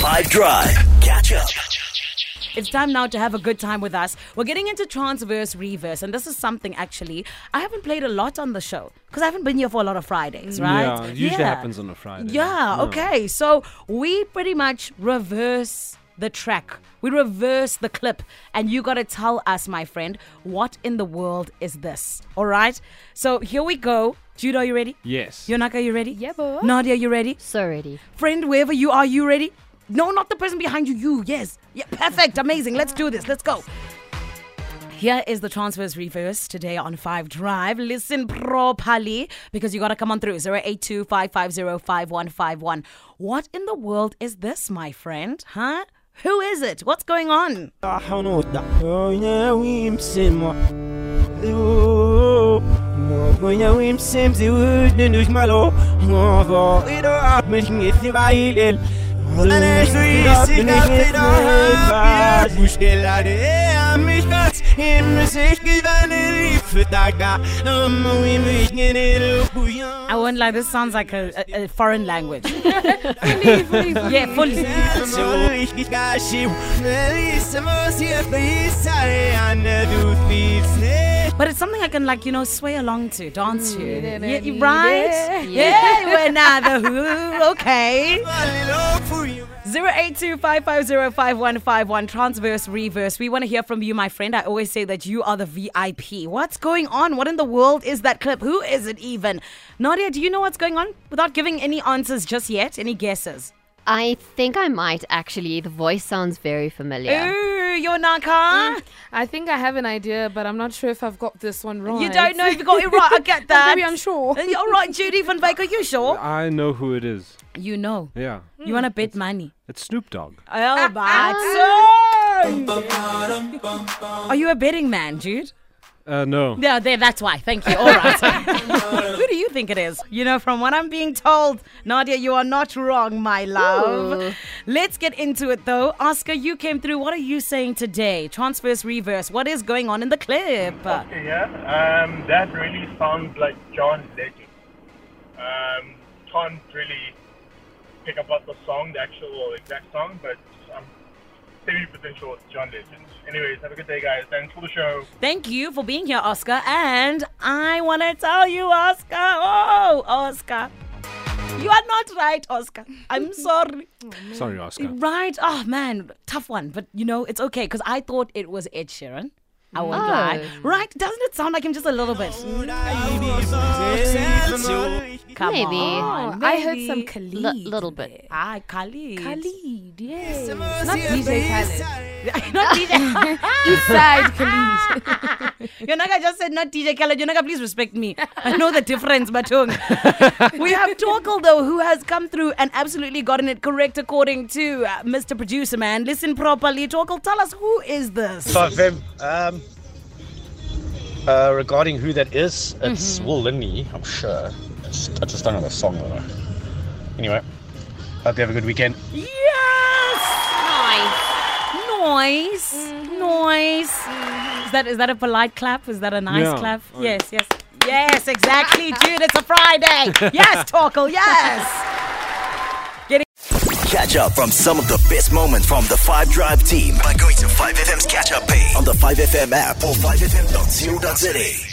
5 Drive. Catch up. It's time now to have a good time with us. We're getting into transverse reverse, and this is something actually I haven't played a lot on the show because I haven't been here for a lot of Fridays, right? Yeah, it usually happens on a Friday. Yeah, No. okay. So we pretty much reverse the track. We reverse the clip, and you got to tell us, my friend, what in the world is this? All right. So here we go. Jude, are you ready? Yes. Yonaka, you ready? Yeah, boy. Nadia, you ready? So ready. Friend, wherever you are, you ready? No, not the person behind you. You, yes. Yeah, perfect. Amazing. Let's do this. Let's go. Here is the transverse reverse today on 5 Drive. Listen properly because you got to come on through 082 What in the world is this, my friend? Huh? Who is it? What's going on? I won't lie, this sounds like a, a, a foreign language. yeah, fully. But it's something I can, like, you know, sway along to, dance mm. to. Yeah, you- right? Yeah, we're not the who. Okay. 0825505151 transverse reverse we want to hear from you my friend i always say that you are the vip what's going on what in the world is that clip who is it even nadia do you know what's going on without giving any answers just yet any guesses I think I might actually. The voice sounds very familiar. ooh yonaka mm, I think I have an idea, but I'm not sure if I've got this one right. you don't know if you got it right i get that I'm very unsure. All right judy van Wyk, are you sure I know who it is. you know Yeah. you want to bet money It's Snoop Dogg. oh my are you a betting man jude Uh, no. Yeah, there, that's why. Thank you. All right. Who do you think it is? You know, from what I'm being told, Nadia, you are not wrong, my love. Let's get into it, though. Oscar, you came through. What are you saying today? Transverse, reverse. What is going on in the clip? Okay, yeah. Um, that really sounds like John Legend. Um, can't really pick up what the song, the actual exact song, but I'm 70% sure it's John Legend. Anyways, have a good day, guys. Thanks for the show. Thank you for being here, Oscar. And I want to tell you, Oscar. Oh, Oscar. You are not right, Oscar. I'm sorry. Oh, sorry, Oscar. Right. Oh, man. Tough one. But, you know, it's okay because I thought it was Ed Sheeran. I won't Oh. lie. Right? Doesn't it sound like him just a little bit? Come Maybe. on. I heard some Khalid. Li- little bit. Ah, Khalid. Khalid, yes. Not DJ Khaled. not DJ. Eastside Khalid. Yonaka just said not DJ Khaled. Yonaka, please respect me. I know the difference, Batung. we have Torkel, though, who has come through and absolutely gotten it correct according to uh, Mr. Producer Man. Listen properly. Torkel, tell us who is this? Um, uh, regarding who that is, it's Mm-hmm. Will Linney, I'm sure. I just, I just don't know the song though. Anyway, hope you have a good weekend. Yes! Noise. Mm-hmm. Noise. Mm-hmm. Is that is that a polite clap? Is that a nice Yeah. clap? Oh, yes, yes. Yes, exactly, dude. It's a Friday. Yes, Torkel, yes. Catch up from some of the best moments from the 5 Drive team by going to 5FM's catch up page on the 5FM app or 5FM.co.za.